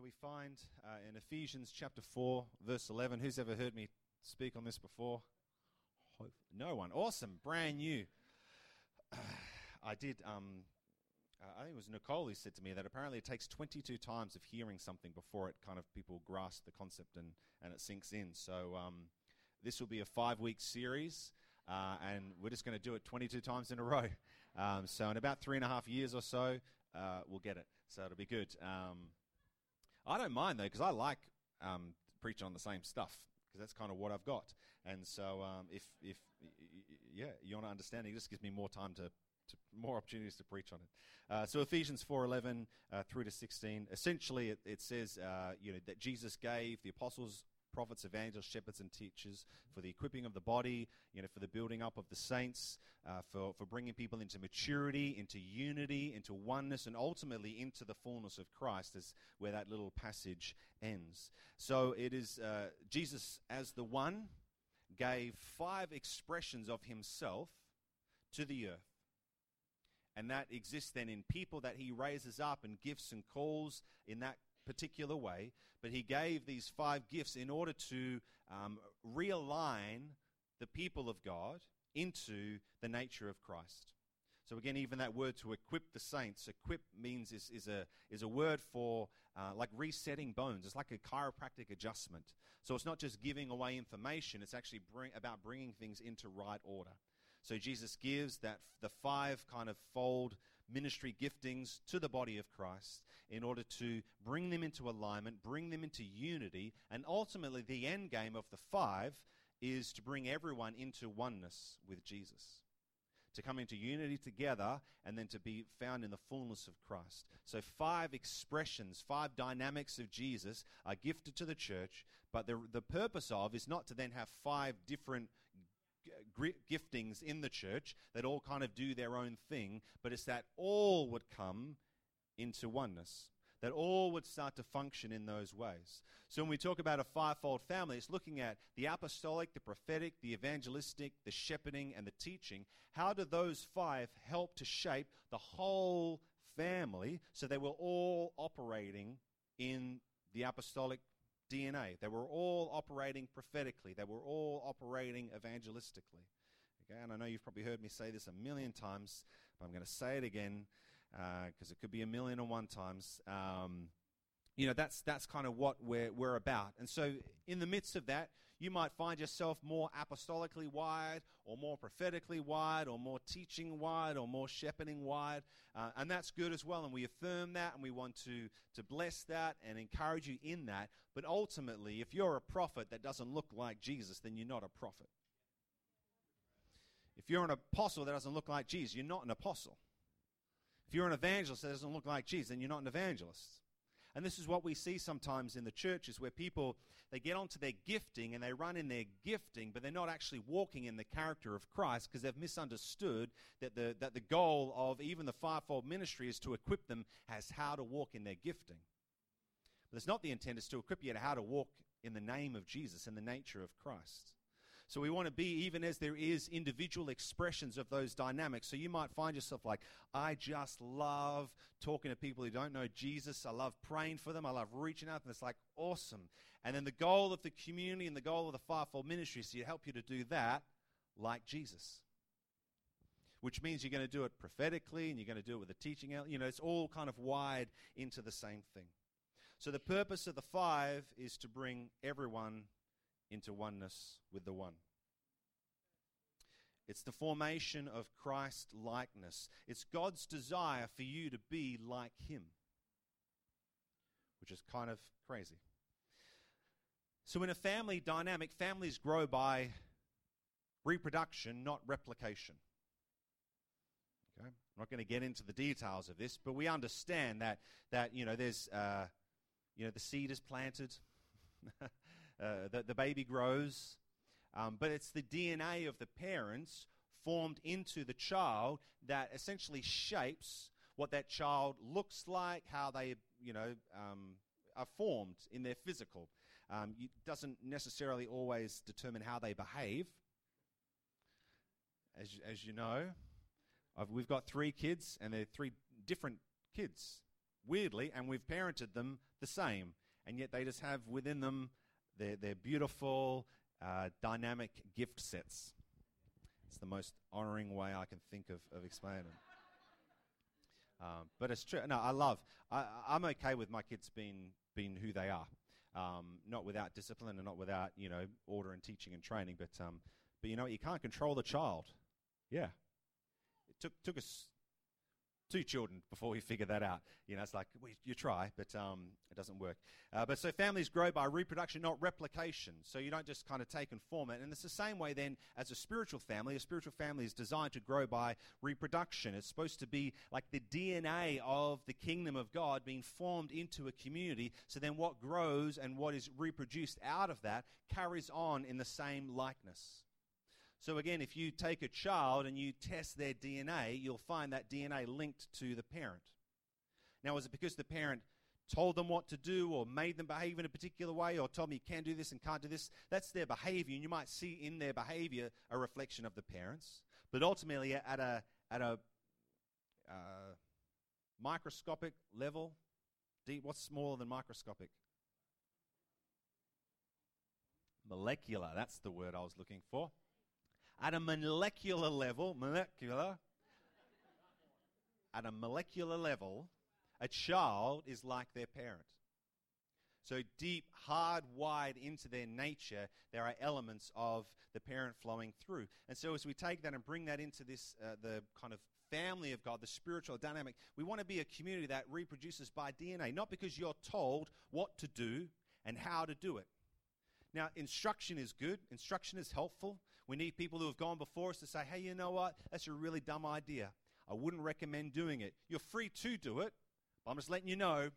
So we find uh, in Ephesians chapter 4, verse 11. Who's ever heard me speak on this before? No one. Awesome. Brand new. I did. Um, uh, I think it was Nicole who said to me that apparently it takes 22 times of hearing something before it kind of people grasp the concept and, and it sinks in. So um, this will be a five week series. Uh, and we're just going to do it 22 times in a row. Um, so in about three and a half years or so, uh, we'll get it. So it'll be good. Um, I don't mind though, because I like um, preaching on the same stuff, because that's kind of what I've got. And so um, if, if yeah, you want to understand, it just gives me more time to, more opportunities to preach on it. Uh, so Ephesians 4:11 uh, through to 16. Essentially, it, it says uh, you know that Jesus gave the apostles prophets, evangelists, shepherds, and teachers, for the equipping of the body, you know, for the building up of the saints, uh, for, for bringing people into maturity, into unity, into oneness, and ultimately into the fullness of Christ, is where that little passage ends. So it is uh, Jesus as the one gave five expressions of himself to the earth. And that exists then in people that he raises up and gifts and calls in that particular way, but he gave these five gifts in order to um, realign the people of God into the nature of Christ. So again, even that word to equip the saints, equip means is, is, a, is a word for uh, like resetting bones. It's like a chiropractic adjustment. So it's not just giving away information, it's actually bring, about bringing things into right order. So Jesus gives that the five kind of fold ministry giftings to the body of Christ in order to bring them into alignment, bring them into unity, and ultimately the end game of the five is to bring everyone into oneness with Jesus. To come into unity together and then to be found in the fullness of Christ. So, five expressions, five dynamics of Jesus are gifted to the church, but the, the purpose of is not to then have five different giftings in the church that all kind of do their own thing, but it's that all would come into oneness. That all would start to function in those ways. So when we talk about a fivefold family, it's looking at the apostolic, the prophetic, the evangelistic, the shepherding, and the teaching. How do those five help to shape the whole family so they were all operating in the apostolic DNA? They were all operating prophetically, they were all operating evangelistically. Okay, and I know you've probably heard me say this a million times, but I'm going to say it again because uh, it could be a million and one times. Um, you know, that's, that's kind of what we're, we're about. And so, in the midst of that, you might find yourself more apostolically wired, or more prophetically wired, or more teaching wired, or more shepherding wired. Uh, and that's good as well. And we affirm that, and we want to, to bless that and encourage you in that. But ultimately, if you're a prophet that doesn't look like Jesus, then you're not a prophet. If you're an apostle that doesn't look like Jesus, you're not an apostle. If you're an evangelist that doesn't look like Jesus, then you're not an evangelist. And this is what we see sometimes in the churches where people they get onto their gifting and they run in their gifting, but they're not actually walking in the character of Christ because they've misunderstood that the that the goal of even the fivefold ministry is to equip them as how to walk in their gifting. But it's not the intent is to equip you to how to walk in the name of Jesus in the nature of Christ. So we want to be, even as there is individual expressions of those dynamics. So you might find yourself like, I just love talking to people who don't know Jesus. I love praying for them. I love reaching out. And it's like, awesome. And then the goal of the community and the goal of the fivefold ministry is to help you to do that like Jesus. Which means you're going to do it prophetically and you're going to do it with the teaching. You know, it's all kind of wired into the same thing. So the purpose of the five is to bring everyone into oneness with the one. It's the formation of Christ likeness. It's God's desire for you to be like Him, which is kind of crazy. So, in a family dynamic, families grow by reproduction, not replication. Okay? I'm not going to get into the details of this, but we understand that, that you know, there's, uh, you know, the seed is planted. Uh, the, the baby grows. Um, but it's the DNA of the parents formed into the child that essentially shapes what that child looks like, how they, you know, um, are formed in their physical. Um, it doesn't necessarily always determine how they behave. As, as you know, I've, we've got three kids, and they're three different kids. weirdly, and we've parented them the same. And yet they just have within them their, their beautiful, uh, dynamic gift sets. It's the most honoring way I can think of, of explaining it. Um, but it's true. No, I love. I, I'm okay with my kids being being who they are, um, not without discipline and not without you know order and teaching and training. But um, but you know you can't control the child. Yeah, it took took us two children before we figure that out. You know, it's like well, you try, but um, it doesn't work. Uh, but so families grow by reproduction, not replication. So you don't just kind of take and form it. And it's the same way then as a spiritual family. A spiritual family is designed to grow by reproduction. It's supposed to be like the DNA of the kingdom of God being formed into a community. So then what grows and what is reproduced out of that carries on in the same likeness. So, again, if you take a child and you test their DNA, you'll find that DNA linked to the parent. Now, is it because the parent told them what to do or made them behave in a particular way or told them you can't do this and can't do this? That's their behavior, and you might see in their behavior a reflection of the parents. But ultimately, at a, at a uh, microscopic level, deep, what's smaller than microscopic? Molecular, that's the word I was looking for at a molecular level, molecular, at a molecular level, a child is like their parent. So deep, hardwired into their nature, there are elements of the parent flowing through. And so as we take that and bring that into this, uh, the kind of family of God, the spiritual dynamic, we want to be a community that reproduces by DNA, not because you're told what to do and how to do it. Now, instruction is good, instruction is helpful, we need people who have gone before us to say, hey, you know what? That's a really dumb idea. I wouldn't recommend doing it. You're free to do it, but I'm just letting you know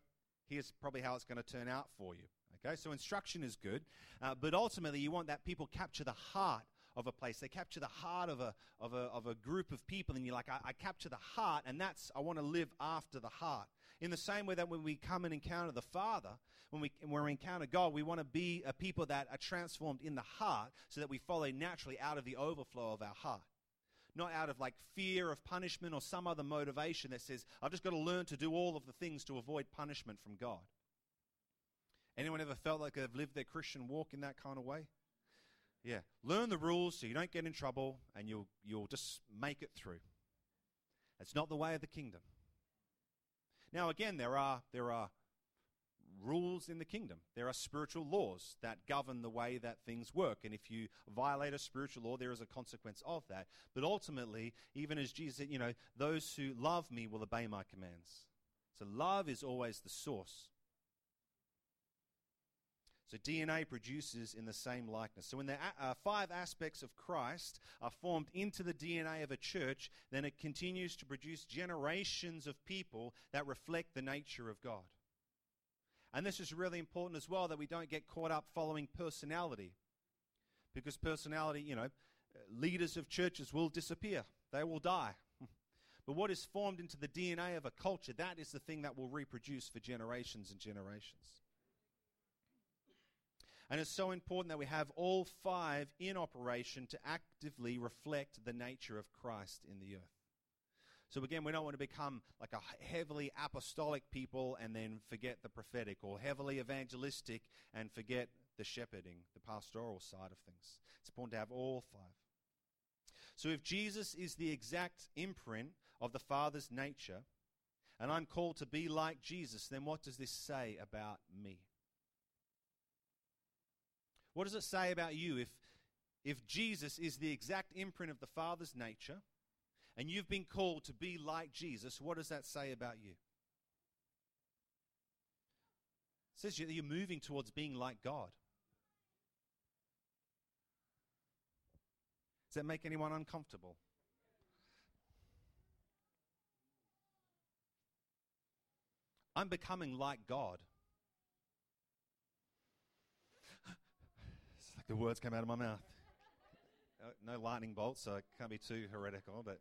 here's probably how it's going to turn out for you. Okay, so instruction is good, uh, but ultimately you want that people capture the heart of a place. They capture the heart of a, of a, of a group of people, and you're like, I, I capture the heart, and that's, I want to live after the heart. In the same way that when we come and encounter the Father, when we, when we encounter God, we want to be a people that are transformed in the heart so that we follow naturally out of the overflow of our heart. Not out of like fear of punishment or some other motivation that says, I've just got to learn to do all of the things to avoid punishment from God. Anyone ever felt like they've lived their Christian walk in that kind of way? Yeah. Learn the rules so you don't get in trouble and you'll, you'll just make it through. It's not the way of the kingdom. Now, again, there are, there are rules in the kingdom. There are spiritual laws that govern the way that things work. And if you violate a spiritual law, there is a consequence of that. But ultimately, even as Jesus said, you know, those who love me will obey my commands. So love is always the source. So DNA produces in the same likeness. So when the uh, five aspects of Christ are formed into the DNA of a church, then it continues to produce generations of people that reflect the nature of God. And this is really important as well that we don't get caught up following personality. Because personality, you know, leaders of churches will disappear, they will die. But what is formed into the DNA of a culture, that is the thing that will reproduce for generations and generations. And it's so important that we have all five in operation to actively reflect the nature of Christ in the earth. So again, we don't want to become like a heavily apostolic people and then forget the prophetic, or heavily evangelistic and forget the shepherding, the pastoral side of things. It's important to have all five. So if Jesus is the exact imprint of the Father's nature, and I'm called to be like Jesus, then what does this say about me? What does it say about you if, if Jesus is the exact imprint of the Father's nature and you've been called to be like Jesus? What does that say about you? It says you're moving towards being like God. Does that make anyone uncomfortable? I'm becoming like God. The words came out of my mouth. No lightning bolts, so it can't be too heretical, but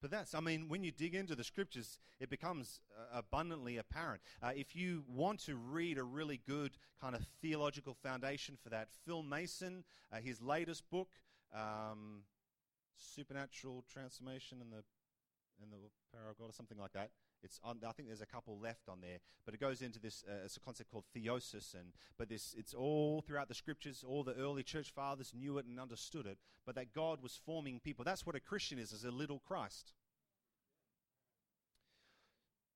but that's, I mean, when you dig into the scriptures, it becomes uh, abundantly apparent. Uh, if you want to read a really good kind of theological foundation for that, Phil Mason, uh, his latest book, um, Supernatural Transformation and the, and the Power of God, or something like that, It's on, I think there's a couple left on there, but it goes into this. Uh, it's a concept called theosis, and but this it's all throughout the scriptures. All the early church fathers knew it and understood it, but that God was forming people. That's what a Christian is, is a little Christ.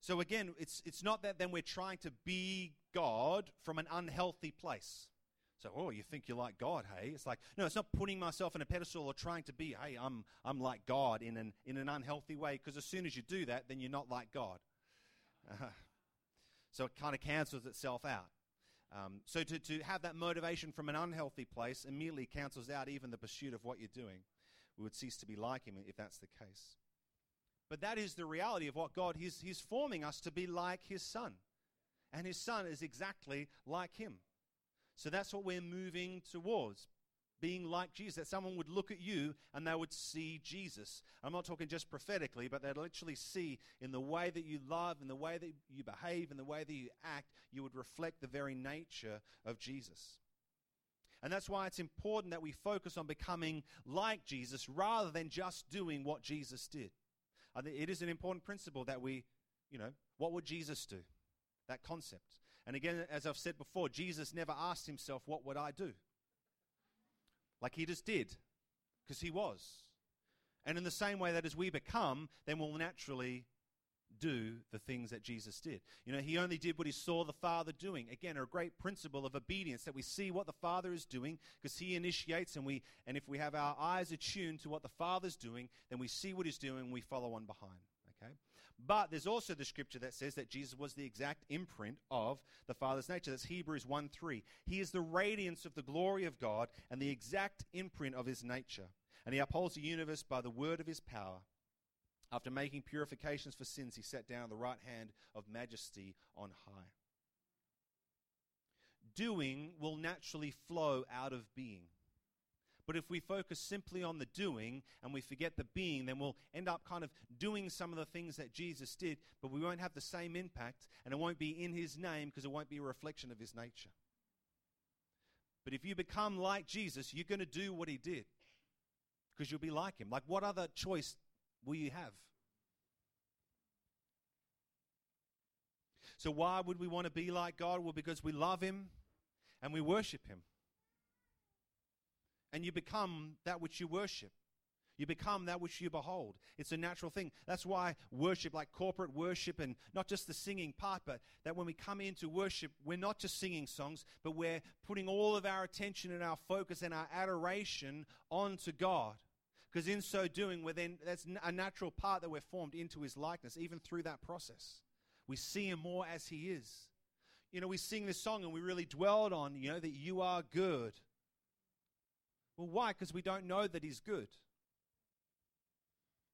So again, it's it's not that then we're trying to be God from an unhealthy place. So, oh, you think you're like God, hey? It's like, no, it's not putting myself in a pedestal or trying to be, hey, I'm, I'm like God in an, in an unhealthy way, because as soon as you do that, then you're not like God. Uh, so it kind of cancels itself out. Um, so to, to have that motivation from an unhealthy place immediately cancels out even the pursuit of what you're doing. We would cease to be like Him if that's the case. But that is the reality of what God, He's, he's forming us to be like His Son. And His Son is exactly like Him. So that's what we're moving towards. Being like Jesus, that someone would look at you and they would see Jesus. I'm not talking just prophetically, but they'd literally see in the way that you love, in the way that you behave, in the way that you act, you would reflect the very nature of Jesus. And that's why it's important that we focus on becoming like Jesus rather than just doing what Jesus did. It is an important principle that we, you know, what would Jesus do? That concept. And again, as I've said before, Jesus never asked himself, What would I do? Like he just did, because he was. And in the same way that as we become, then we'll naturally do the things that Jesus did. You know, he only did what he saw the Father doing. Again, a great principle of obedience that we see what the Father is doing because he initiates and we and if we have our eyes attuned to what the Father's doing, then we see what he's doing and we follow on behind. Okay? But there's also the scripture that says that Jesus was the exact imprint of the Father's nature. That's Hebrews 1 3. He is the radiance of the glory of God and the exact imprint of his nature. And he upholds the universe by the word of his power. After making purifications for sins, he sat down at the right hand of majesty on high. Doing will naturally flow out of being. But if we focus simply on the doing and we forget the being, then we'll end up kind of doing some of the things that Jesus did, but we won't have the same impact and it won't be in his name because it won't be a reflection of his nature. But if you become like Jesus, you're going to do what he did because you'll be like him. Like, what other choice will you have? So, why would we want to be like God? Well, because we love him and we worship him and you become that which you worship. You become that which you behold. It's a natural thing. That's why worship, like corporate worship, and not just the singing part, but that when we come into worship, we're not just singing songs, but we're putting all of our attention and our focus and our adoration onto God. Because in so doing, we're then, that's a natural part that we're formed into His likeness, even through that process. We see Him more as He is. You know, we sing this song and we really dwelled on, you know, that you are good. Well, why? Because we don't know that He's good.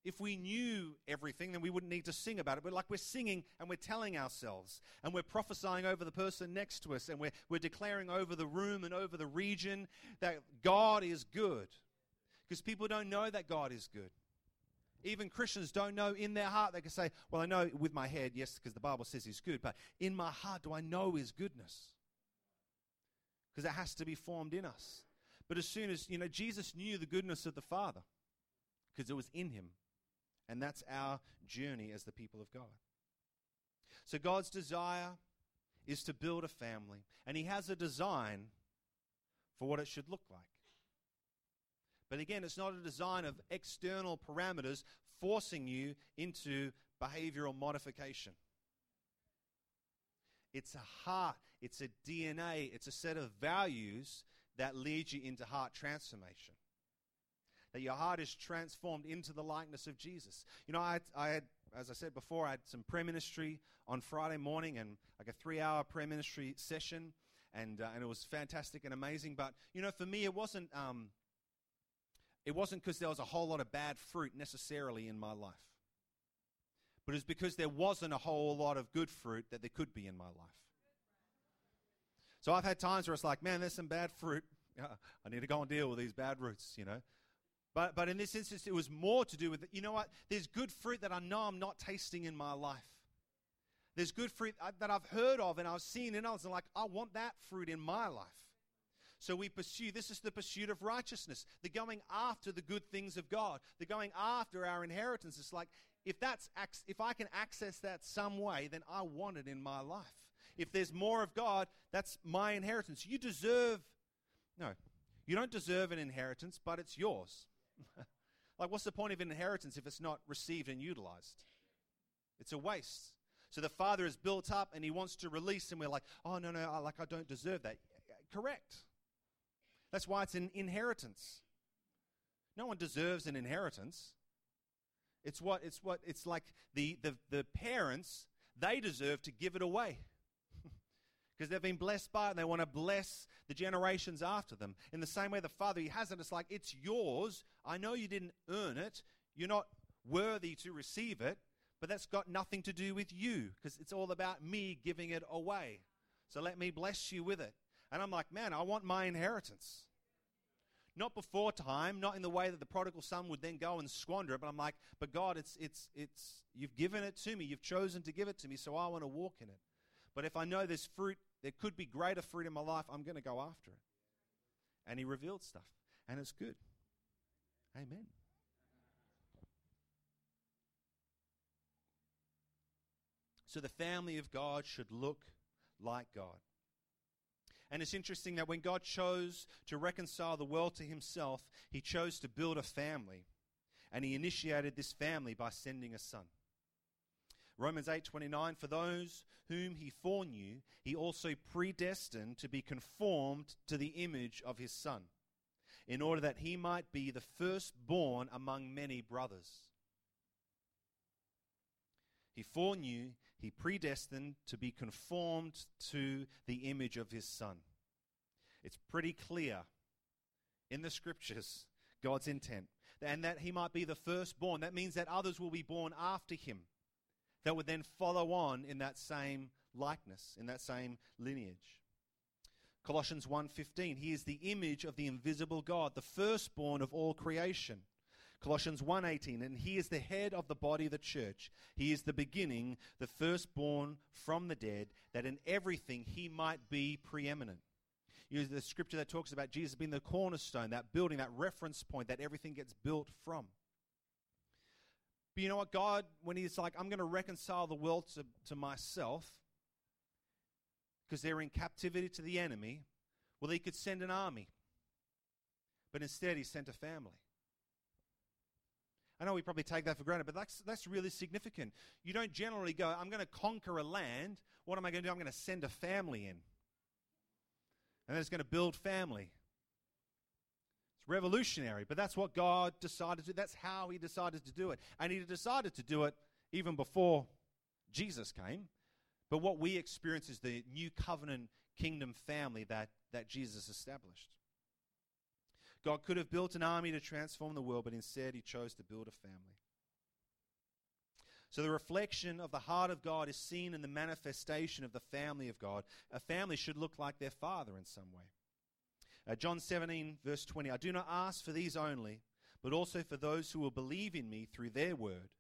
If we knew everything, then we wouldn't need to sing about it. But like we're singing and we're telling ourselves and we're prophesying over the person next to us and we're, we're declaring over the room and over the region that God is good. Because people don't know that God is good. Even Christians don't know in their heart. They can say, Well, I know with my head, yes, because the Bible says He's good. But in my heart, do I know His goodness? Because it has to be formed in us. But as soon as, you know, Jesus knew the goodness of the Father because it was in him. And that's our journey as the people of God. So God's desire is to build a family, and He has a design for what it should look like. But again, it's not a design of external parameters forcing you into behavioral modification. It's a heart, it's a DNA, it's a set of values that leads you into heart transformation. That your heart is transformed into the likeness of Jesus. You know, I, I had, as I said before, I had some prayer ministry on Friday morning and like a three hour prayer ministry session. And, uh, and it was fantastic and amazing. But, you know, for me, it wasn't, um, it wasn't because there was a whole lot of bad fruit necessarily in my life. But it's because there wasn't a whole lot of good fruit that there could be in my life. So I've had times where it's like, man, there's some bad fruit. I need to go and deal with these bad roots, you know. But, but in this instance, it was more to do with, you know what? There's good fruit that I know I'm not tasting in my life. There's good fruit that I've heard of and I've seen in others, and like, I want that fruit in my life. So we pursue, this is the pursuit of righteousness. The going after the good things of God. The going after our inheritance. It's like, if that's if I can access that some way, then I want it in my life. If there's more of God, that's my inheritance. You deserve no. You don't deserve an inheritance, but it's yours. like what's the point of an inheritance if it's not received and utilized? It's a waste. So the father is built up and he wants to release, and we're like, oh, no, no, I, like I don't deserve that. Correct. That's why it's an inheritance. No one deserves an inheritance. It's what it's what it's like the, the, the parents, they deserve to give it away. Because they've been blessed by it and they want to bless the generations after them. In the same way the Father, He has it, it's like, it's yours. I know you didn't earn it. You're not worthy to receive it, but that's got nothing to do with you because it's all about me giving it away. So let me bless you with it. And I'm like, man, I want my inheritance. Not before time, not in the way that the prodigal son would then go and squander it, but I'm like, but God, it's it's it's you've given it to me, you've chosen to give it to me, so I want to walk in it. But if I know there's fruit, there could be greater fruit in my life, I'm going to go after it. And he revealed stuff, and it's good. Amen. So the family of God should look like God. And it's interesting that when God chose to reconcile the world to himself, he chose to build a family. And he initiated this family by sending a son. Romans 8:29 for those whom he foreknew he also predestined to be conformed to the image of his son in order that he might be the firstborn among many brothers. He foreknew he predestined to be conformed to the image of his son. It's pretty clear in the scriptures God's intent and that he might be the firstborn. That means that others will be born after him that would then follow on in that same likeness, in that same lineage. Colossians 1:15 He is the image of the invisible God, the firstborn of all creation. Colossians 1:18 and he is the head of the body of the church. He is the beginning, the firstborn from the dead, that in everything he might be preeminent. You know, the scripture that talks about Jesus being the cornerstone, that building, that reference point that everything gets built from. But you know what? God, when He's like, I'm going to reconcile the world to, to myself because they're in captivity to the enemy, well, He could send an army. But instead, He sent a family. I know we probably take that for granted, but that's, that's really significant. You don't generally go, I'm going to conquer a land. What am I going to do? I'm going to send a family in. And then it's going to build family revolutionary, but that's what God decided to That's how He decided to do it. And He decided to do it even before Jesus came. But what we experience is the new covenant kingdom family that, that Jesus established. God could have built an army to transform the world, but instead He chose to build a family. So the reflection of the heart of God is seen in the manifestation of the family of God. A family should look like their father in some way. Uh, John 17, verse 20 I do not ask for these only, but also for those who will believe in me through their word,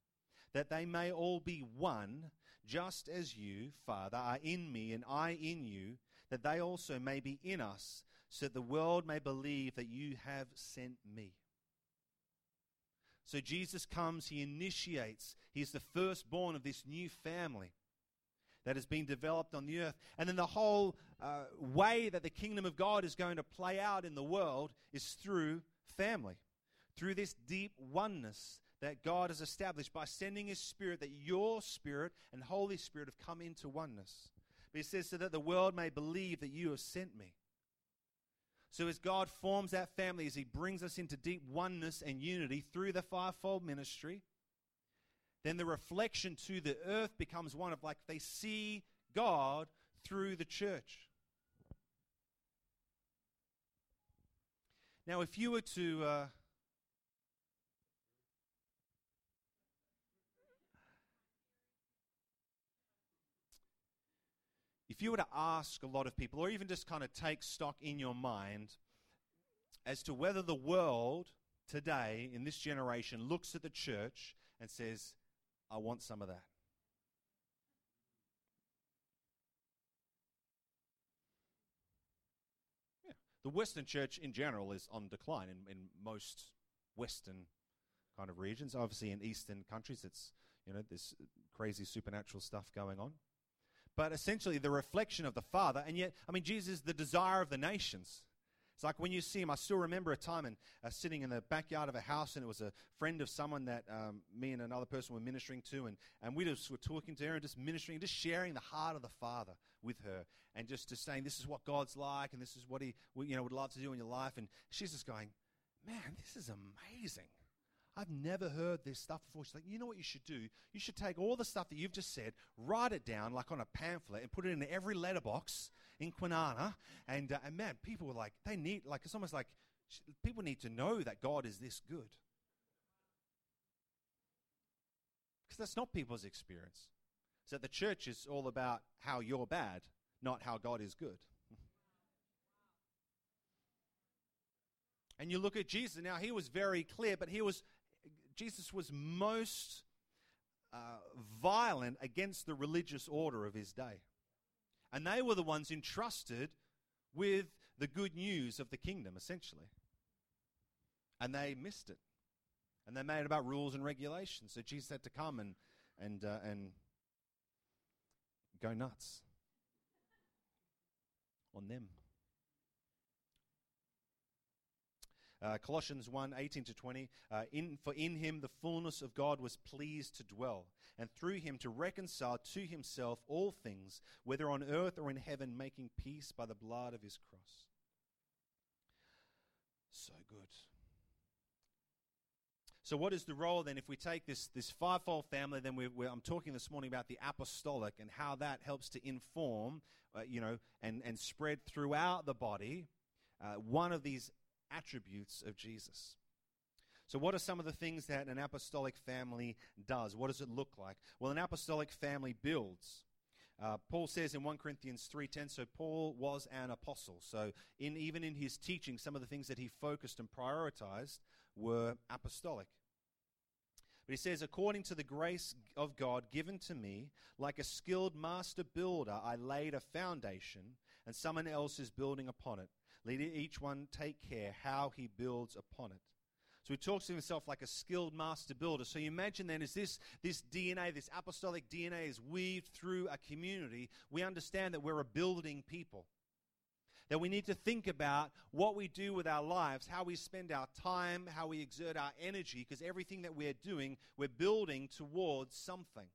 that they may all be one, just as you, Father, are in me and I in you, that they also may be in us, so that the world may believe that you have sent me. So Jesus comes, he initiates, he's the firstborn of this new family that has been developed on the earth. And then the whole uh, way that the kingdom of God is going to play out in the world is through family, through this deep oneness that God has established by sending His Spirit, that your Spirit and Holy Spirit have come into oneness. But He says, so that the world may believe that you have sent me. So, as God forms that family, as He brings us into deep oneness and unity through the fivefold ministry, then the reflection to the earth becomes one of like they see God through the church. Now, if you were to. Uh, if you were to ask a lot of people, or even just kind of take stock in your mind as to whether the world today, in this generation, looks at the church and says, I want some of that. The Western church in general is on decline in, in most Western kind of regions. Obviously, in Eastern countries, it's you know, this crazy supernatural stuff going on. But essentially, the reflection of the Father, and yet, I mean, Jesus is the desire of the nations. It's like when you see him, I still remember a time and uh, sitting in the backyard of a house, and it was a friend of someone that um, me and another person were ministering to, and, and we just were talking to her and just ministering, just sharing the heart of the Father with her, and just, just saying, This is what God's like, and this is what He you know, would love to do in your life. And she's just going, Man, this is amazing. I've never heard this stuff before. She's like, you know what you should do? You should take all the stuff that you've just said, write it down like on a pamphlet, and put it in every letterbox in Kwinana. And, uh, and man, people were like, they need, like, it's almost like people need to know that God is this good. Because that's not people's experience. So the church is all about how you're bad, not how God is good. And you look at Jesus, now he was very clear, but he was Jesus was most uh, violent against the religious order of his day. And they were the ones entrusted with the good news of the kingdom, essentially. And they missed it. And they made it about rules and regulations. So Jesus had to come and, and, uh, and go nuts on them. Uh, Colossians 1 18 to 20. Uh, in, for in him the fullness of God was pleased to dwell, and through him to reconcile to himself all things, whether on earth or in heaven, making peace by the blood of his cross. So good. So, what is the role then? If we take this, this fivefold family, then we're, we're, I'm talking this morning about the apostolic and how that helps to inform, uh, you know, and, and spread throughout the body. Uh, one of these attributes of Jesus. So, what are some of the things that an apostolic family does? What does it look like? Well, an apostolic family builds. Uh, Paul says in 1 Corinthians 3:10 so Paul was an apostle so in even in his teaching some of the things that he focused and prioritized were apostolic but he says according to the grace of God given to me like a skilled master builder I laid a foundation and someone else is building upon it let each one take care how he builds upon it. So he talks to himself like a skilled master builder. So you imagine then, as this, this DNA, this apostolic DNA is weaved through a community, we understand that we're a building people. That we need to think about what we do with our lives, how we spend our time, how we exert our energy, because everything that we're doing, we're building towards something.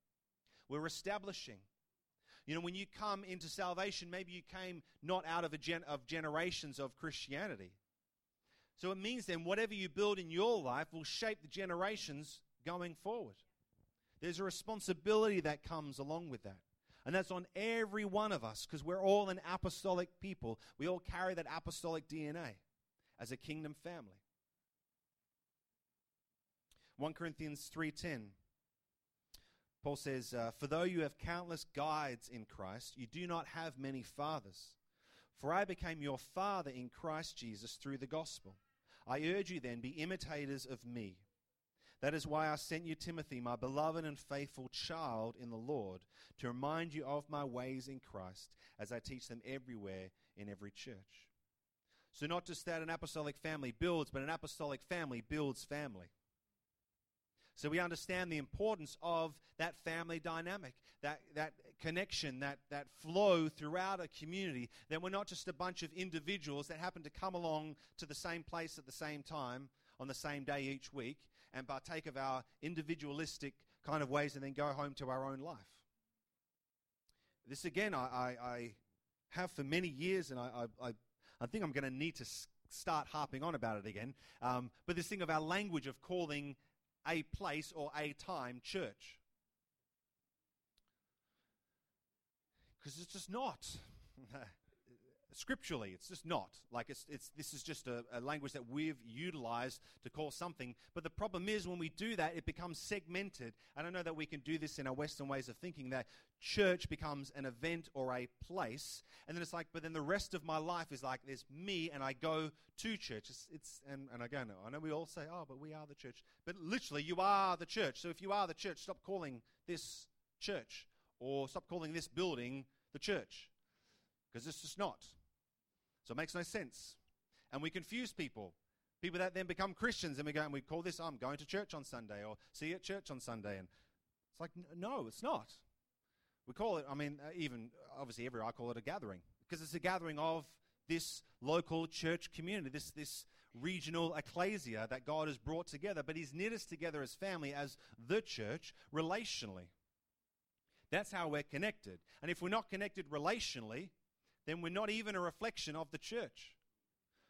We're establishing. You know, when you come into salvation, maybe you came not out of, a gen- of generations of Christianity. So it means then whatever you build in your life will shape the generations going forward. There's a responsibility that comes along with that. And that's on every one of us because we're all an apostolic people. We all carry that apostolic DNA as a kingdom family. 1 Corinthians 3:10 Paul says, uh, For though you have countless guides in Christ, you do not have many fathers. For I became your father in Christ Jesus through the gospel. I urge you then, be imitators of me. That is why I sent you Timothy, my beloved and faithful child in the Lord, to remind you of my ways in Christ as I teach them everywhere in every church. So, not just that an apostolic family builds, but an apostolic family builds family. So we understand the importance of that family dynamic, that, that connection, that, that flow throughout a community. That we're not just a bunch of individuals that happen to come along to the same place at the same time on the same day each week and partake of our individualistic kind of ways and then go home to our own life. This again, I, I, I have for many years, and I, I, I think I'm going to need to start harping on about it again. Um, but this thing of our language of calling a place or a time church. Because it's just not. Scripturally, it's just not. Like, it's, it's, this is just a, a language that we've utilized to call something. But the problem is, when we do that, it becomes segmented. And I know that we can do this in our Western ways of thinking that church becomes an event or a place. And then it's like, but then the rest of my life is like, there's me and I go to church. It's, it's and, and again, I know we all say, oh, but we are the church. But literally, you are the church. So if you are the church, stop calling this church or stop calling this building the church because it's just not. So it makes no sense. And we confuse people. People that then become Christians and we go and we call this, I'm going to church on Sunday or see you at church on Sunday. And It's like, no, it's not. We call it, I mean, uh, even obviously every I call it a gathering because it's a gathering of this local church community, this, this regional ecclesia that God has brought together, but He's knit us together as family, as the church, relationally. That's how we're connected. And if we're not connected relationally, then we're not even a reflection of the church.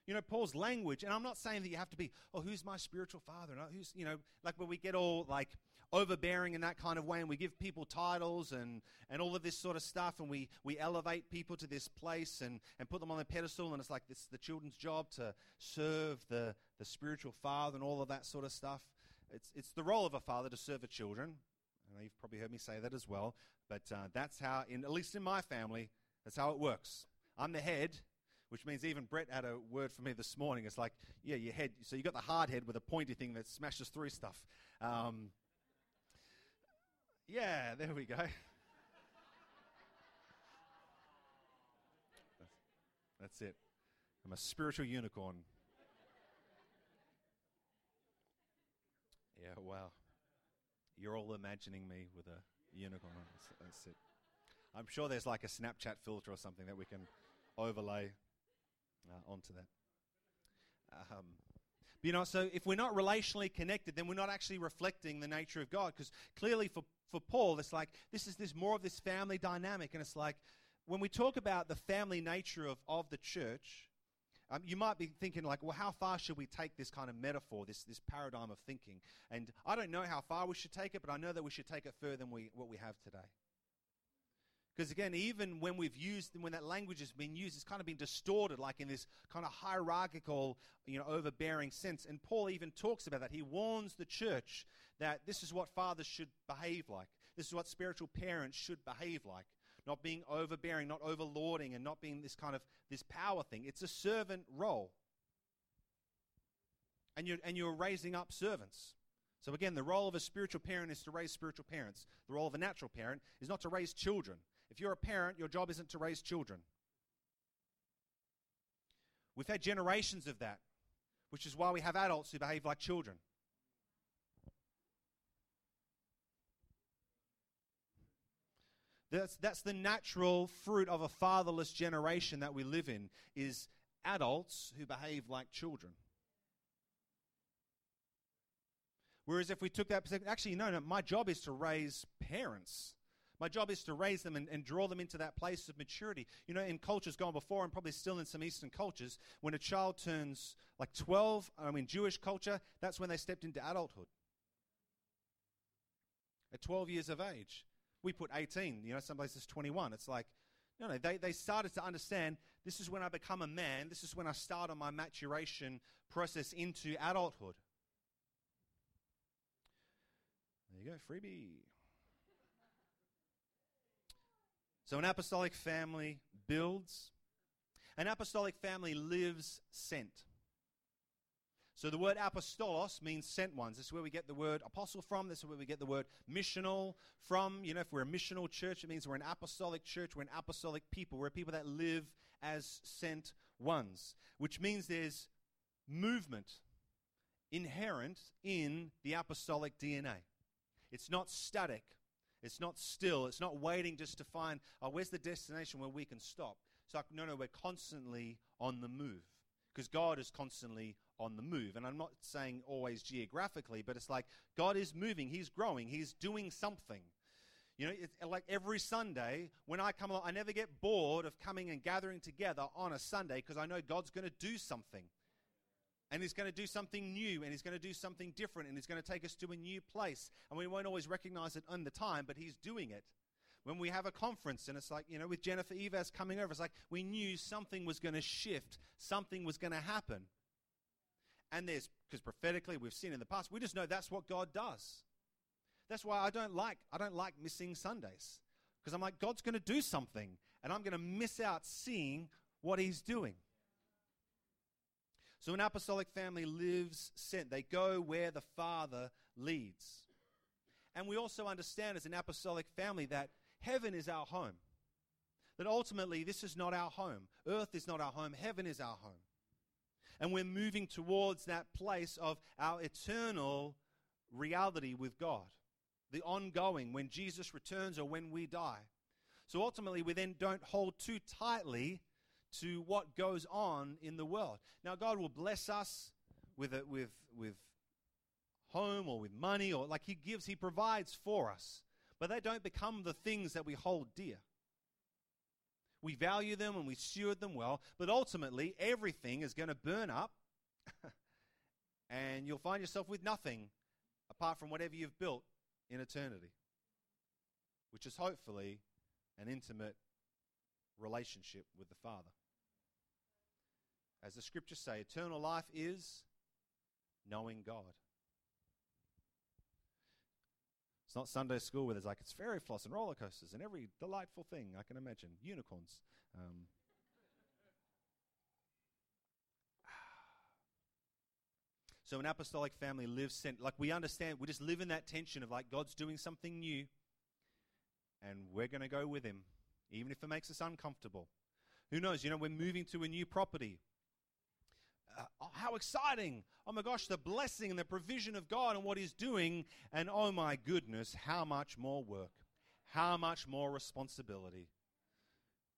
You know, Paul's language, and I'm not saying that you have to be, oh, who's my spiritual father? And who's, you know, like where we get all like overbearing in that kind of way and we give people titles and, and all of this sort of stuff and we, we elevate people to this place and, and put them on a pedestal and it's like this the children's job to serve the, the spiritual father and all of that sort of stuff. It's, it's the role of a father to serve the children. I know you've probably heard me say that as well, but uh, that's how, in, at least in my family, that's how it works. I'm the head, which means even Brett had a word for me this morning. It's like, yeah, your head. So you got the hard head with a pointy thing that smashes through stuff. Um, yeah, there we go. That's it. I'm a spiritual unicorn. Yeah, wow. You're all imagining me with a unicorn. That's, that's it. I'm sure there's like a Snapchat filter or something that we can overlay uh, onto that. Um, you know, so if we're not relationally connected, then we're not actually reflecting the nature of God. Because clearly, for, for Paul, it's like this is this more of this family dynamic. And it's like when we talk about the family nature of, of the church, um, you might be thinking, like, well, how far should we take this kind of metaphor, this, this paradigm of thinking? And I don't know how far we should take it, but I know that we should take it further than we, what we have today. Because again, even when we've used, when that language has been used, it's kind of been distorted, like in this kind of hierarchical, you know, overbearing sense. And Paul even talks about that. He warns the church that this is what fathers should behave like. This is what spiritual parents should behave like. Not being overbearing, not overlording, and not being this kind of this power thing. It's a servant role. And you're, and you're raising up servants. So again, the role of a spiritual parent is to raise spiritual parents. The role of a natural parent is not to raise children. If you're a parent, your job isn't to raise children. We've had generations of that, which is why we have adults who behave like children. That's, that's the natural fruit of a fatherless generation that we live in, is adults who behave like children. Whereas if we took that perspective, actually, no, no, my job is to raise parents. My job is to raise them and, and, draw them into that place of maturity. You know, in cultures gone before, and probably still in some Eastern cultures, when a child turns like 12, I mean, Jewish culture, that's when they stepped into adulthood. At 12 years of age. We put 18, you know, some places 21. It's like, no, no, they, they started to understand this is when I become a man, this is when I start on my maturation process into adulthood. There you go, freebie. So, an apostolic family builds, an apostolic family lives sent. So, the word apostolos means sent ones. This is where we get the word apostle from. This is where we get the word missional from. You know, if we're a missional church, it means we're an apostolic church. We're an apostolic people. We're people that live as sent ones, which means there's movement inherent in the apostolic DNA. It's not static. It's not still. It's not waiting just to find, oh, where's the destination where we can stop? It's like, no, no, we're constantly on the move because God is constantly on the move. And I'm not saying always geographically, but it's like God is moving, He's growing, He's doing something. You know, it's like every Sunday when I come along, I never get bored of coming and gathering together on a Sunday because I know God's going to do something. And he's going to do something new and he's going to do something different and he's going to take us to a new place. And we won't always recognize it on the time, but he's doing it. When we have a conference and it's like, you know, with Jennifer Evers coming over, it's like we knew something was going to shift, something was going to happen. And there's, because prophetically we've seen in the past, we just know that's what God does. That's why I don't like, I don't like missing Sundays. Because I'm like, God's going to do something and I'm going to miss out seeing what he's doing. So an apostolic family lives sent. They go where the Father leads. And we also understand as an apostolic family that heaven is our home. That ultimately this is not our home. Earth is not our home. Heaven is our home. And we're moving towards that place of our eternal reality with God. the ongoing, when Jesus returns or when we die. So ultimately, we then don't hold too tightly to what goes on in the world. Now, God will bless us with, a, with, with home or with money, or like He gives, He provides for us. But they don't become the things that we hold dear. We value them and we steward them well, but ultimately, everything is going to burn up, and you'll find yourself with nothing apart from whatever you've built in eternity, which is hopefully an intimate relationship with the Father. As the scriptures say, eternal life is knowing God. It's not Sunday school where there's like, it's fairy floss and roller coasters and every delightful thing I can imagine. Unicorns. Um, so an apostolic family lives, sent, like we understand, we just live in that tension of like God's doing something new and we're going to go with him, even if it makes us uncomfortable. Who knows? You know, we're moving to a new property. Uh, how exciting! Oh my gosh, the blessing and the provision of God and what He's doing. And oh my goodness, how much more work, how much more responsibility.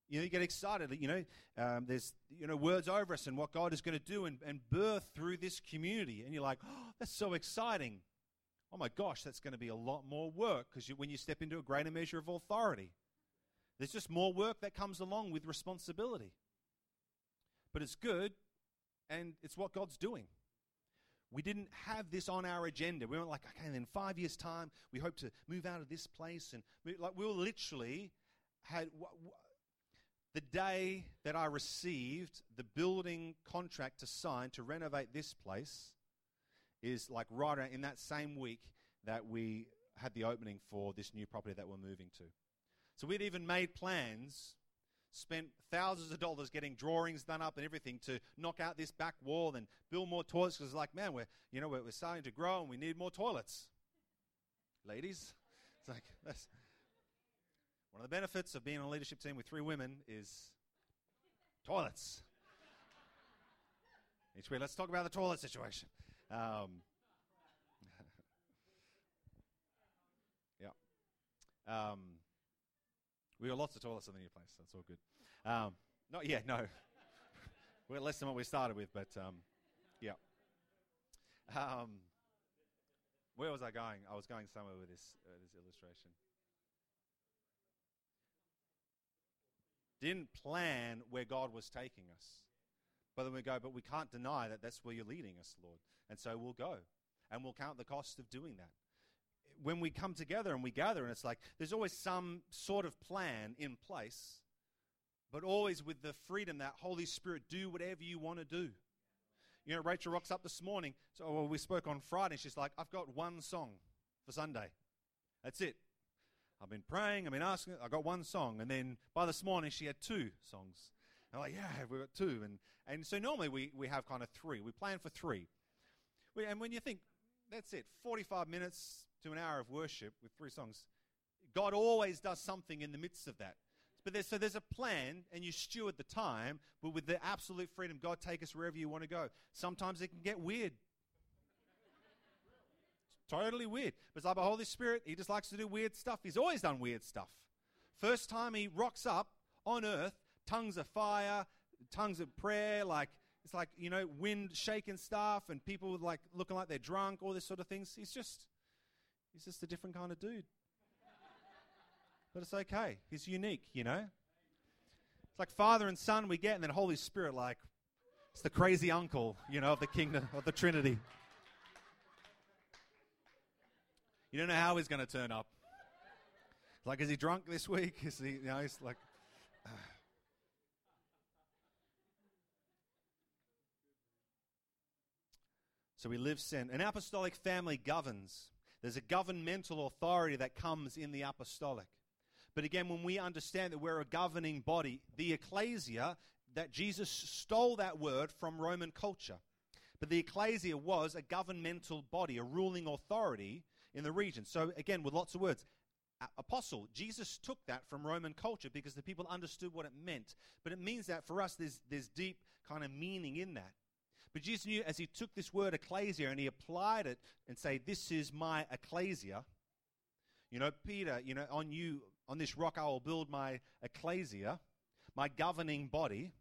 You know, you get excited. You know, um, there's you know words over us and what God is going to do and, and birth through this community, and you're like, oh, that's so exciting. Oh my gosh, that's going to be a lot more work because when you step into a greater measure of authority, there's just more work that comes along with responsibility. But it's good and it's what God's doing. We didn't have this on our agenda. We weren't like, okay, in five years' time, we hope to move out of this place. And like, we were literally had the day that I received the building contract to sign to renovate this place is like right in that same week that we had the opening for this new property that we're moving to. So we'd even made plans spent thousands of dollars getting drawings done up and everything to knock out this back wall and build more toilets because like man we're you know we're, we're, starting to grow and we need more toilets. Ladies? It's like that's one of the benefits of being on a leadership team with three women is toilets. Each week let's talk about the toilet situation. Um, yeah. Um, we got lots of toilets in the new place. That's all good. Um, not yet, no. We're less than what we started with, but um, yeah. Um, where was I going? I was going somewhere with this uh, this illustration. Didn't plan where God was taking us, but then we go. But we can't deny that that's where you're leading us, Lord, and so we'll go, and we'll count the cost of doing that when we come together and we gather, and it's like there's always some sort of plan in place, but always with the freedom that Holy Spirit, do whatever you want to do. You know, Rachel rocks up this morning. So oh, well, we spoke on Friday. She's like, I've got one song for Sunday. That's it. I've been praying, I've been asking, I got one song. And then by this morning, she had two songs. I'm like, yeah, we've got two. And, and so normally we, we have kind of three. We plan for three. We, and when you think, that's it, 45 minutes, to an hour of worship with three songs, God always does something in the midst of that. But there's, so there's a plan, and you steward the time, but with the absolute freedom, God take us wherever you want to go. Sometimes it can get weird. totally weird. But it's like the Holy Spirit, He just likes to do weird stuff. He's always done weird stuff. First time He rocks up on earth, tongues of fire, tongues of prayer, like it's like you know wind shaking stuff and people like looking like they're drunk all this sort of things he's just He's just a different kind of dude. but it's okay. He's unique, you know? It's like Father and Son we get, and then Holy Spirit, like, it's the crazy uncle, you know, of the kingdom, of the Trinity. You don't know how he's going to turn up. Like, is he drunk this week? Is he, you know, he's like. So we live sin. An apostolic family governs. There's a governmental authority that comes in the apostolic. But again, when we understand that we're a governing body, the ecclesia, that Jesus stole that word from Roman culture. But the ecclesia was a governmental body, a ruling authority in the region. So again, with lots of words, apostle. Jesus took that from Roman culture because the people understood what it meant. But it means that for us, there's, there's deep kind of meaning in that. But Jesus knew as he took this word ecclesia and he applied it and say, This is my ecclesia, You know, Peter, you know, on you, on this rock I will build my ecclesia, my governing body.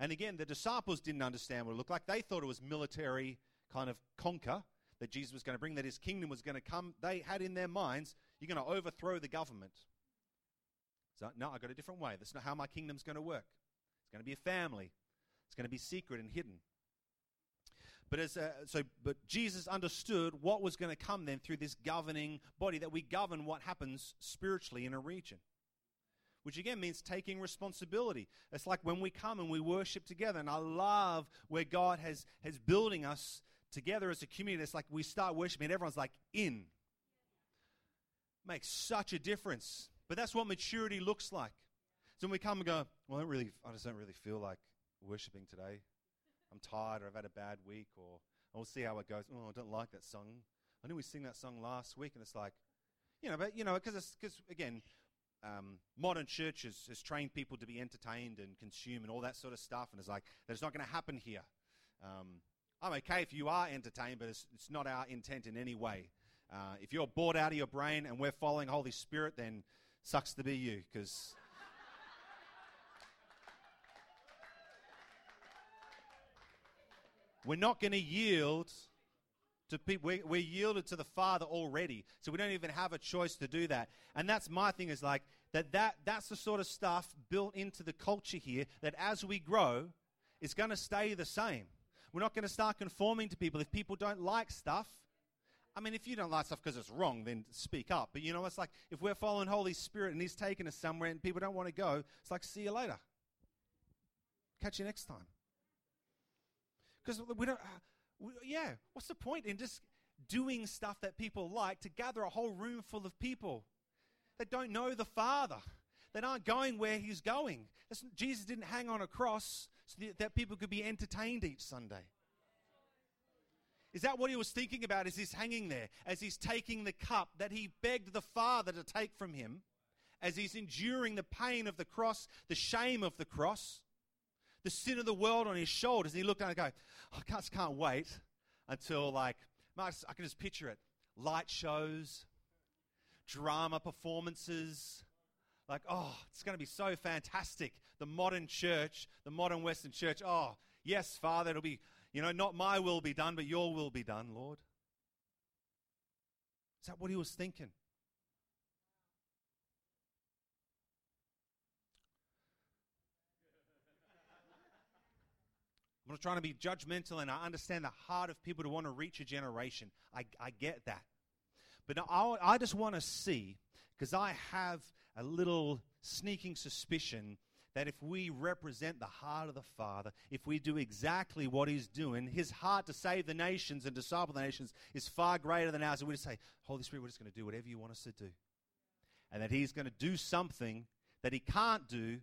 And again, the disciples didn't understand what it looked like. They thought it was military kind of conquer that Jesus was going to bring, that his kingdom was going to come. They had in their minds, you're going to overthrow the government. So, no, I got a different way. That's not how my kingdom's going to work. It's going to be a family. It's going to be secret and hidden. But as uh, so, but Jesus understood what was going to come then through this governing body that we govern what happens spiritually in a region. Which again means taking responsibility. It's like when we come and we worship together, and I love where God has has building us together as a community. It's like we start worshiping, and everyone's like in. Makes such a difference. But that's what maturity looks like. So when we come and go, well, I don't really, I just don't really feel like worshiping today. I'm tired, or I've had a bad week, or we'll see how it goes. Oh, I don't like that song. I knew we sing that song last week, and it's like, you know, but you know, because because again, um, modern church has, has, trained people to be entertained and consume and all that sort of stuff, and it's like that's not going to happen here. Um, I'm okay if you are entertained, but it's, it's not our intent in any way. Uh, if you're bored out of your brain and we're following Holy Spirit, then sucks to be you, because We're not going to yield to people. We're, we're yielded to the Father already, so we don't even have a choice to do that. And that's my thing is like that. That that's the sort of stuff built into the culture here. That as we grow, it's going to stay the same. We're not going to start conforming to people. If people don't like stuff, I mean, if you don't like stuff because it's wrong, then speak up. But you know, it's like if we're following Holy Spirit and He's taking us somewhere and people don't want to go, it's like, see you later. Catch you next time. Because we don't, uh, we, yeah, what's the point in just doing stuff that people like to gather a whole room full of people that don't know the Father, that aren't going where He's going? That's, Jesus didn't hang on a cross so that, that people could be entertained each Sunday. Is that what he was thinking about as he's hanging there, as he's taking the cup that he begged the Father to take from him, as he's enduring the pain of the cross, the shame of the cross? The sin of the world on his shoulders. And he looked down and go, oh, I just can't wait until like, I can just picture it. Light shows, drama performances. Like, oh, it's going to be so fantastic. The modern church, the modern Western church. Oh, yes, Father, it'll be, you know, not my will be done, but your will be done, Lord. Is that what he was thinking? I'm not trying to be judgmental, and I understand the heart of people to want to reach a generation. I, I get that. But I, I just want to see, because I have a little sneaking suspicion that if we represent the heart of the Father, if we do exactly what He's doing, His heart to save the nations and disciple the nations is far greater than ours. And we just say, Holy Spirit, we're just going to do whatever you want us to do. And that He's going to do something that He can't do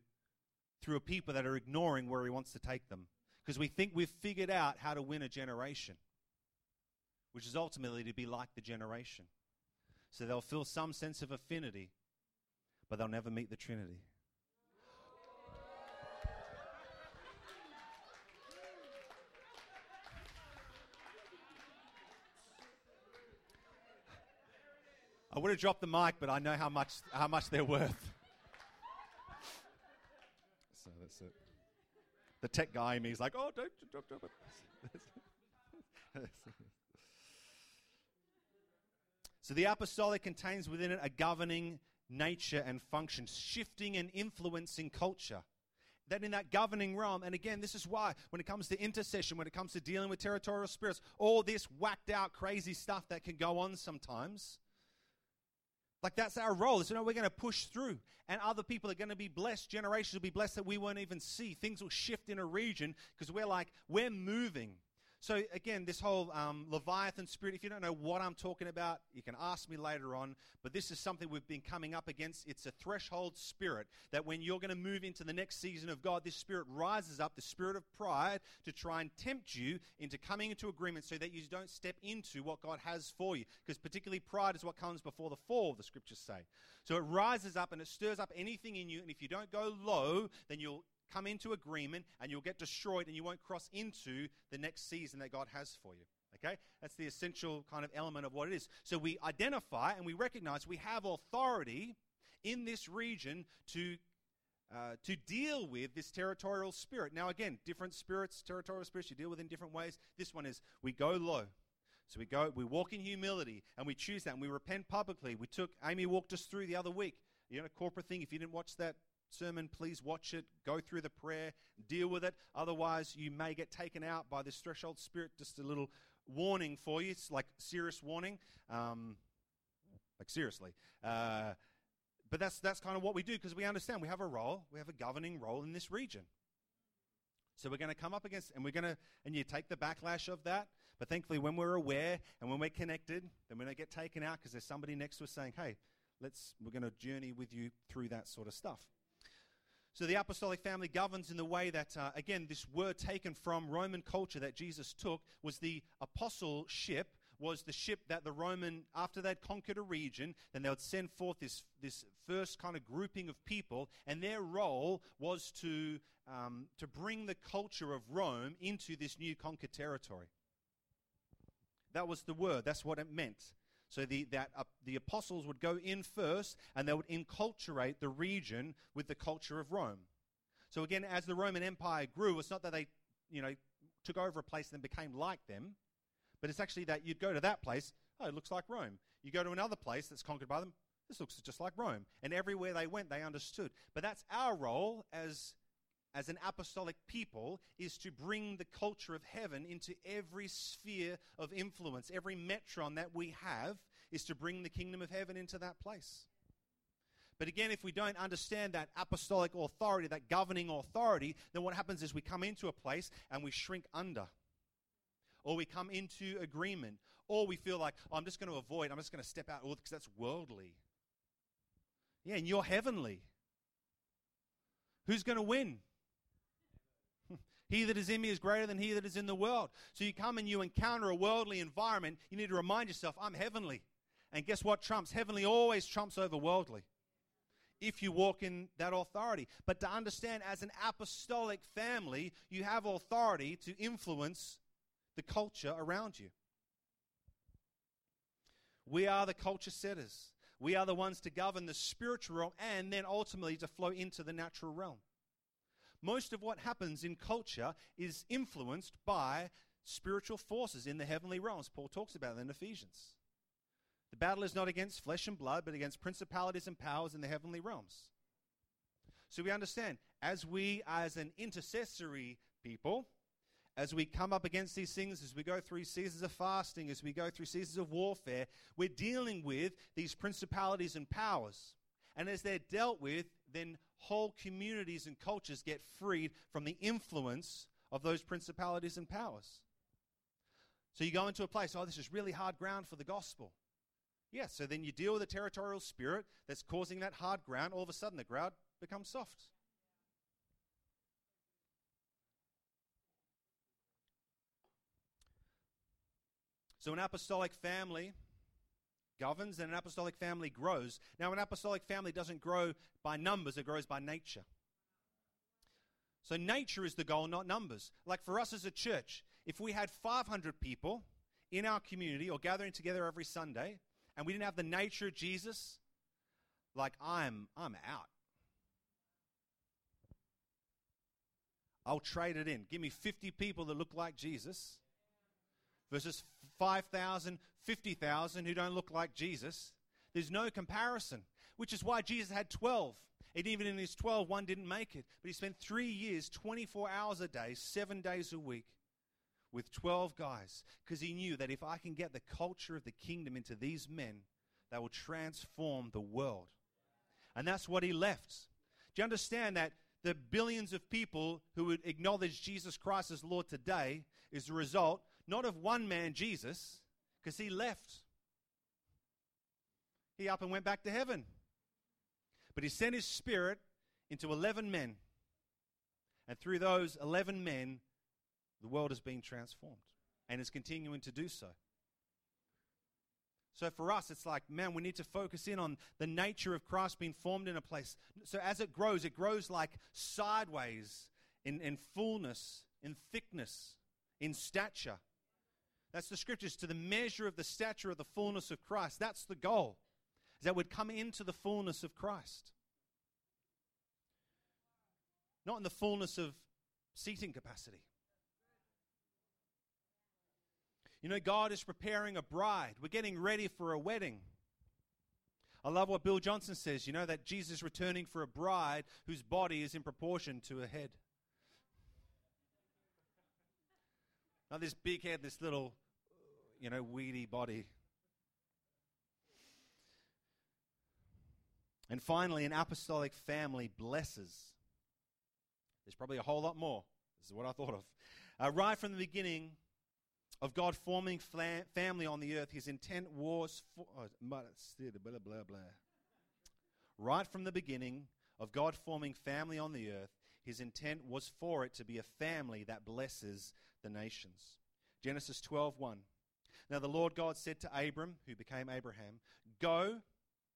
through a people that are ignoring where He wants to take them because we think we've figured out how to win a generation, which is ultimately to be like the generation. So they'll feel some sense of affinity, but they'll never meet the Trinity. I would have dropped the mic, but I know how much, how much they're worth. so that's it the tech guy in me is like, oh, don't, so the apostolic contains within it a governing nature and function, shifting and influencing culture. That in that governing realm, and again, this is why when it comes to intercession, when it comes to dealing with territorial spirits, all this whacked out crazy stuff that can go on sometimes, like that's our role. You know we're going to push through, and other people are going to be blessed. Generations will be blessed that we won't even see. Things will shift in a region because we're like we're moving. So, again, this whole um, Leviathan spirit, if you don't know what I'm talking about, you can ask me later on. But this is something we've been coming up against. It's a threshold spirit that when you're going to move into the next season of God, this spirit rises up, the spirit of pride, to try and tempt you into coming into agreement so that you don't step into what God has for you. Because, particularly, pride is what comes before the fall, the scriptures say. So, it rises up and it stirs up anything in you. And if you don't go low, then you'll come into agreement and you'll get destroyed and you won't cross into the next season that God has for you. Okay? That's the essential kind of element of what it is. So we identify and we recognize we have authority in this region to. Uh, to deal with this territorial spirit. Now, again, different spirits, territorial spirits, you deal with in different ways. This one is we go low. So we go, we walk in humility, and we choose that, and we repent publicly. We took, Amy walked us through the other week, you know, corporate thing. If you didn't watch that sermon, please watch it, go through the prayer, deal with it. Otherwise, you may get taken out by this threshold spirit. Just a little warning for you. It's like serious warning. Um, like seriously. Uh, but that's that's kind of what we do because we understand we have a role, we have a governing role in this region. So we're going to come up against, and we're going to, and you take the backlash of that. But thankfully, when we're aware and when we're connected, then we don't get taken out because there's somebody next to us saying, "Hey, let's we're going to journey with you through that sort of stuff." So the apostolic family governs in the way that, uh, again, this word taken from Roman culture that Jesus took was the apostleship, was the ship that the Roman, after they'd conquered a region, then they would send forth this, this first kind of grouping of people, and their role was to, um, to bring the culture of Rome into this new conquered territory. That was the word, that's what it meant. So the, that, uh, the apostles would go in first and they would enculturate the region with the culture of Rome. So again, as the Roman Empire grew, it's not that they, you know, took over a place and became like them, but it's actually that you'd go to that place, oh, it looks like Rome. You go to another place that's conquered by them, this looks just like Rome. And everywhere they went, they understood. But that's our role as as an apostolic people is to bring the culture of heaven into every sphere of influence. Every metron that we have is to bring the kingdom of heaven into that place. But again, if we don't understand that apostolic authority, that governing authority, then what happens is we come into a place and we shrink under. Or we come into agreement. Or we feel like, oh, I'm just going to avoid, I'm just going to step out because that's worldly. Yeah, and you're heavenly. Who's going to win? He that is in me is greater than he that is in the world. So you come and you encounter a worldly environment, you need to remind yourself, I'm heavenly. And guess what trumps? Heavenly always trumps over worldly if you walk in that authority. But to understand, as an apostolic family, you have authority to influence the culture around you. We are the culture setters. We are the ones to govern the spiritual realm and then ultimately to flow into the natural realm most of what happens in culture is influenced by spiritual forces in the heavenly realms. Paul talks about it in Ephesians. The battle is not against flesh and blood, but against principalities and powers in the heavenly realms. So we understand, as we, as an intercessory people, as we come up against these things, as we go through seasons of fasting, as we go through seasons of warfare, we're dealing with these principalities and powers. And as they're dealt with, then whole communities and cultures get freed from the influence of those principalities and powers. So you go into a place, oh, this is really hard ground for the gospel. Yes, yeah, so then you deal with a territorial spirit that's causing that hard ground. All of a sudden, the ground becomes soft. So, an apostolic family governs and an apostolic family grows. Now, an apostolic family doesn't grow by numbers, it grows by nature. So, nature is the goal, not numbers. Like for us as a church, if we had 500 people in our community or gathering together every Sunday and we didn't have the nature of Jesus, like I'm, I'm out. I'll trade it in. Give me 50 people that look like Jesus versus 5,000, 50,000 who don't look like Jesus. There's no comparison, which is why Jesus had 12. And even in his 12, one didn't make it. But he spent three years, 24 hours a day, seven days a week, with 12 guys, because he knew that if I can get the culture of the kingdom into these men, they will transform the world. And that's what he left. Do you understand that the billions of people who would acknowledge Jesus Christ as Lord today is the result not of one man, Jesus, because he left. He up and went back to heaven. But he sent his spirit into 11 men. And through those 11 men, the world has been transformed and is continuing to do so. So for us, it's like, man, we need to focus in on the nature of Christ being formed in a place. So as it grows, it grows like sideways in, in fullness, in thickness, in stature. That's the scriptures, to the measure of the stature of the fullness of Christ. That's the goal, that we'd come into the fullness of Christ. Not in the fullness of seating capacity. You know, God is preparing a bride. We're getting ready for a wedding. I love what Bill Johnson says, you know, that Jesus returning for a bride whose body is in proportion to her head. Not this big head, this little, you know, weedy body. And finally, an apostolic family blesses. There's probably a whole lot more. This is what I thought of. Uh, right from the beginning of God forming fla- family on the earth, his intent was for. Oh, blah, blah, blah. Right from the beginning of God forming family on the earth, his intent was for it to be a family that blesses the nations. Genesis 12:1. Now the Lord God said to Abram, who became Abraham, "Go,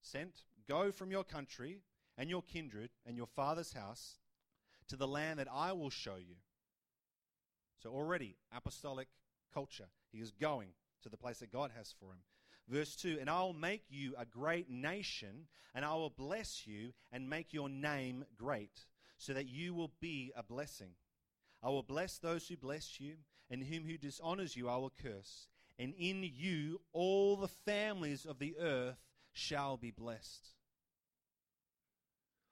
sent, go from your country and your kindred and your father's house to the land that I will show you." So already apostolic culture. He is going to the place that God has for him. Verse 2 And I will make you a great nation, and I will bless you and make your name great, so that you will be a blessing. I will bless those who bless you, and him who dishonors you I will curse. And in you all the families of the earth shall be blessed.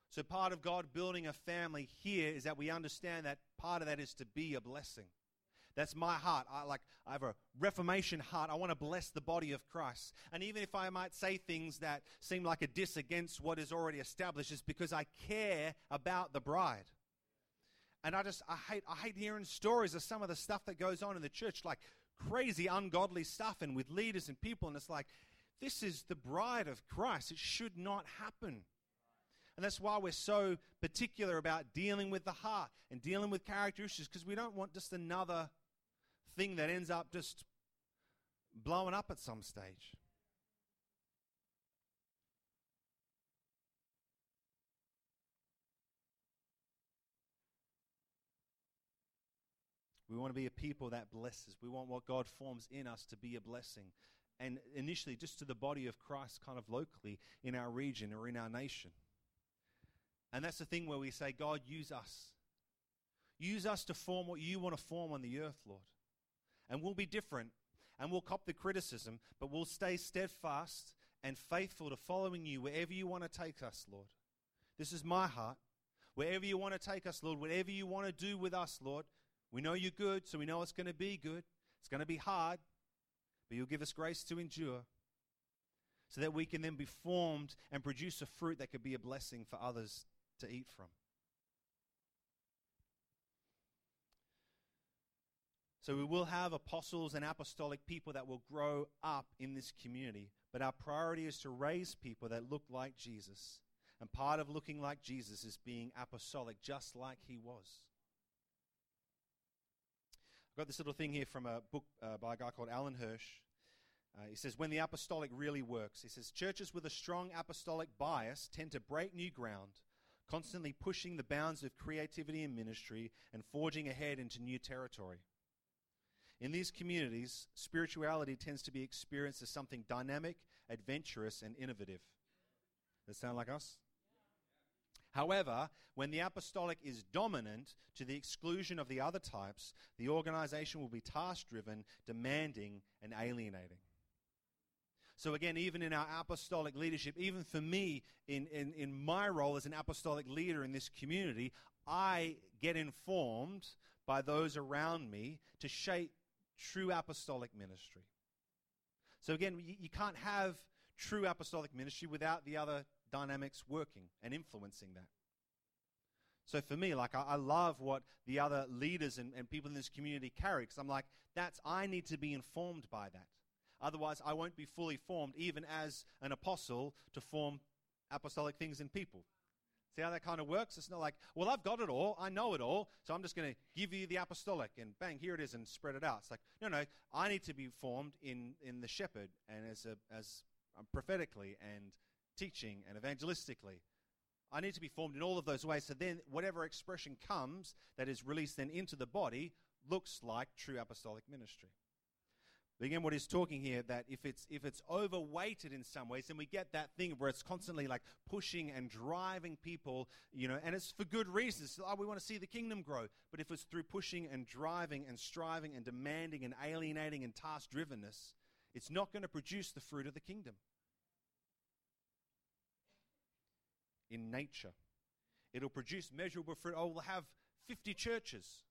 So, part of God building a family here is that we understand that part of that is to be a blessing. That's my heart. I like I have a reformation heart. I want to bless the body of Christ. And even if I might say things that seem like a diss against what is already established, it's because I care about the bride. And I just I hate I hate hearing stories of some of the stuff that goes on in the church, like crazy ungodly stuff and with leaders and people, and it's like this is the bride of Christ. It should not happen. And that's why we're so particular about dealing with the heart and dealing with character issues because we don't want just another thing that ends up just blowing up at some stage. We want to be a people that blesses. We want what God forms in us to be a blessing. And initially, just to the body of Christ, kind of locally in our region or in our nation. And that's the thing where we say, God, use us. Use us to form what you want to form on the earth, Lord and we'll be different and we'll cop the criticism, but we'll stay steadfast and faithful to following you wherever you want to take us, Lord. This is my heart. Wherever you want to take us, Lord, whatever you want to do with us, Lord, we know you're good, so we know it's going to be good. It's going to be hard, but you'll give us grace to endure so that we can then be formed and produce a fruit that could be a blessing for others to eat from. So we will have apostles and apostolic people that will grow up in this community. But our priority is to raise people that look like Jesus. And part of looking like Jesus is being apostolic, just like he was. I've got this little thing here from a book uh, by a guy called Alan Hirsch. Uh, he says, When the apostolic really works, he says, churches with a strong apostolic bias tend to break new ground, constantly pushing the bounds of creativity and ministry and forging ahead into new territory. In these communities, spirituality tends to be experienced as something dynamic, adventurous, and innovative. Does that sound like us? However, when the apostolic is dominant to the exclusion of the other types, the organization will be task driven, demanding, and alienating. So, again, even in our apostolic leadership, even for me in, in, in my role as an apostolic leader in this community, I get informed by those around me to shape true apostolic ministry. So again, you, you can't have true apostolic ministry without the other dynamics working and influencing that. So for me, like I, I love what the other leaders and, and people in this community carry because I'm like, that's I need to be informed by that. Otherwise, I won't be fully formed, even as an apostle, to form apostolic things in people. See how that kind of works? It's not like, well, I've got it all, I know it all, so I'm just going to give you the apostolic and bang, here it is, and spread it out. It's like, no, no, I need to be formed in, in the shepherd and as, a, as um, prophetically and teaching and evangelistically. I need to be formed in all of those ways. So then, whatever expression comes that is released then into the body looks like true apostolic ministry. But again, what he's talking here that if it's if it's overweighted in some ways, then we get that thing where it's constantly like pushing and driving people, you know, and it's for good reasons. Oh, we want to see the kingdom grow. But if it's through pushing and driving and striving and demanding and alienating and task drivenness, it's not going to produce the fruit of the kingdom. In nature, it'll produce measurable fruit. Oh, we'll have 50 churches,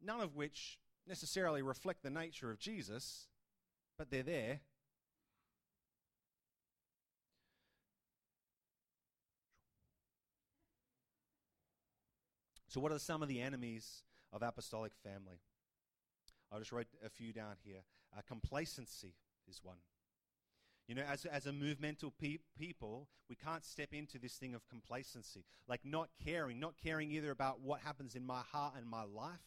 none of which necessarily reflect the nature of Jesus, but they're there. So, what are some of the enemies of apostolic family? I'll just wrote a few down here. Uh, complacency is one. You know, as, as a movemental pe- people, we can't step into this thing of complacency, like not caring, not caring either about what happens in my heart and my life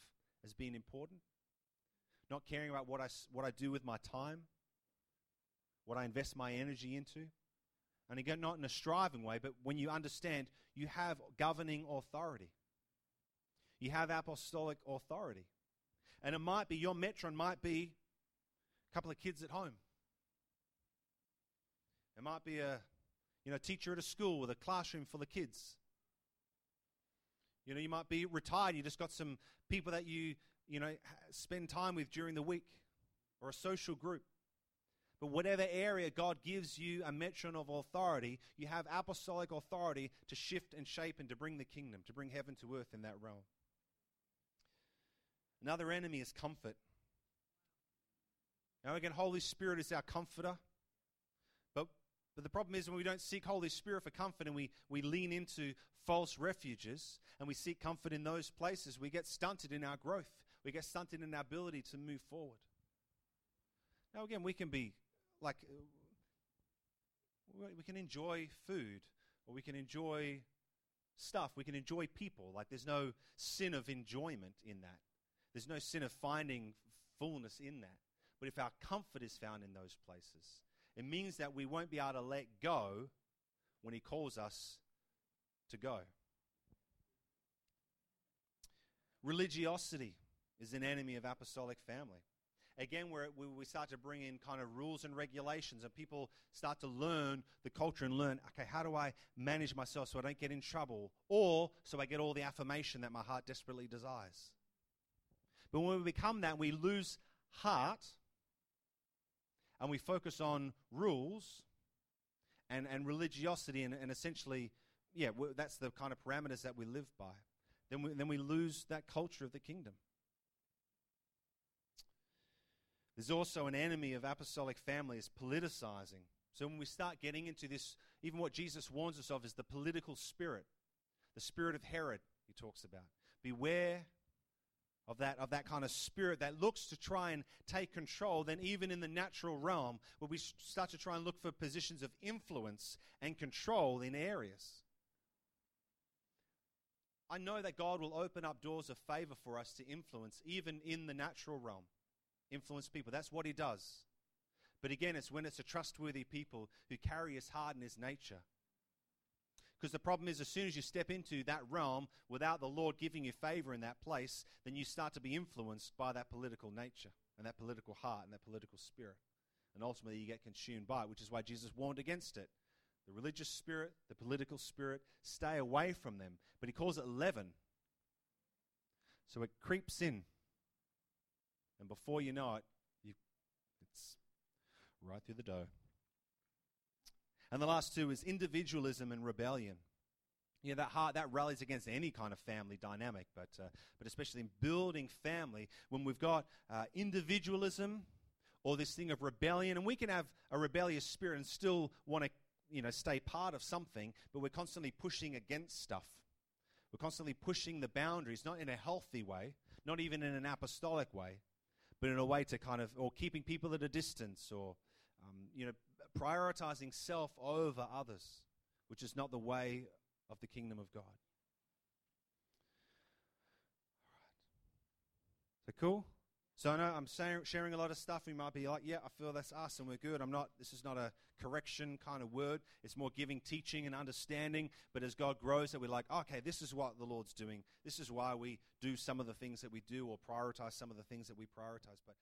as being important, not caring about what I, what I do with my time, what I invest my energy into. And again, not in a striving way, but when you understand you have governing authority, you have apostolic authority. And it might be your metron might be a couple of kids at home. It might be a you know teacher at a school with a classroom full of kids. You know, you might be retired. You just got some people that you you know, spend time with during the week or a social group. But whatever area God gives you a metron of authority, you have apostolic authority to shift and shape and to bring the kingdom, to bring heaven to earth in that realm. Another enemy is comfort. Now, again, Holy Spirit is our comforter. But, the problem is when we don't seek Holy Spirit for comfort and we, we lean into false refuges and we seek comfort in those places, we get stunted in our growth we get stunted in our ability to move forward. Now, again, we can be like, we can enjoy food or we can enjoy stuff. We can enjoy people. Like, there's no sin of enjoyment in that, there's no sin of finding fullness in that. But if our comfort is found in those places, it means that we won't be able to let go when He calls us to go. Religiosity is an enemy of apostolic family. Again, where we start to bring in kind of rules and regulations, and people start to learn the culture and learn, okay, how do I manage myself so I don't get in trouble, or so I get all the affirmation that my heart desperately desires. But when we become that, we lose heart and we focus on rules and, and religiosity, and, and essentially, yeah, that's the kind of parameters that we live by. Then we, then we lose that culture of the kingdom. There's also an enemy of apostolic families politicizing. So when we start getting into this, even what Jesus warns us of is the political spirit, the spirit of Herod, he talks about. Beware of that, of that kind of spirit that looks to try and take control, then even in the natural realm, where we start to try and look for positions of influence and control in areas. I know that God will open up doors of favor for us to influence, even in the natural realm influence people. That's what he does. But again, it's when it's a trustworthy people who carry his heart and his nature. Because the problem is, as soon as you step into that realm without the Lord giving you favor in that place, then you start to be influenced by that political nature and that political heart and that political spirit. And ultimately, you get consumed by it, which is why Jesus warned against it. The religious spirit, the political spirit, stay away from them. But he calls it leaven. So it creeps in and before you know it, you, it's right through the dough. And the last two is individualism and rebellion. You know, that heart that rallies against any kind of family dynamic, but, uh, but especially in building family, when we've got uh, individualism or this thing of rebellion, and we can have a rebellious spirit and still want to you know, stay part of something, but we're constantly pushing against stuff. We're constantly pushing the boundaries, not in a healthy way, not even in an apostolic way, but in a way to kind of, or keeping people at a distance, or, um, you know, prioritizing self over others, which is not the way of the kingdom of God. So cool? So I know I'm sharing a lot of stuff. We might be like, yeah, I feel that's us and we're good. I'm not, this is not a correction kind of word. It's more giving teaching and understanding. But as God grows, that we're like, oh, okay, this is what the Lord's doing. This is why we do some of the things that we do or prioritize some of the things that we prioritize. But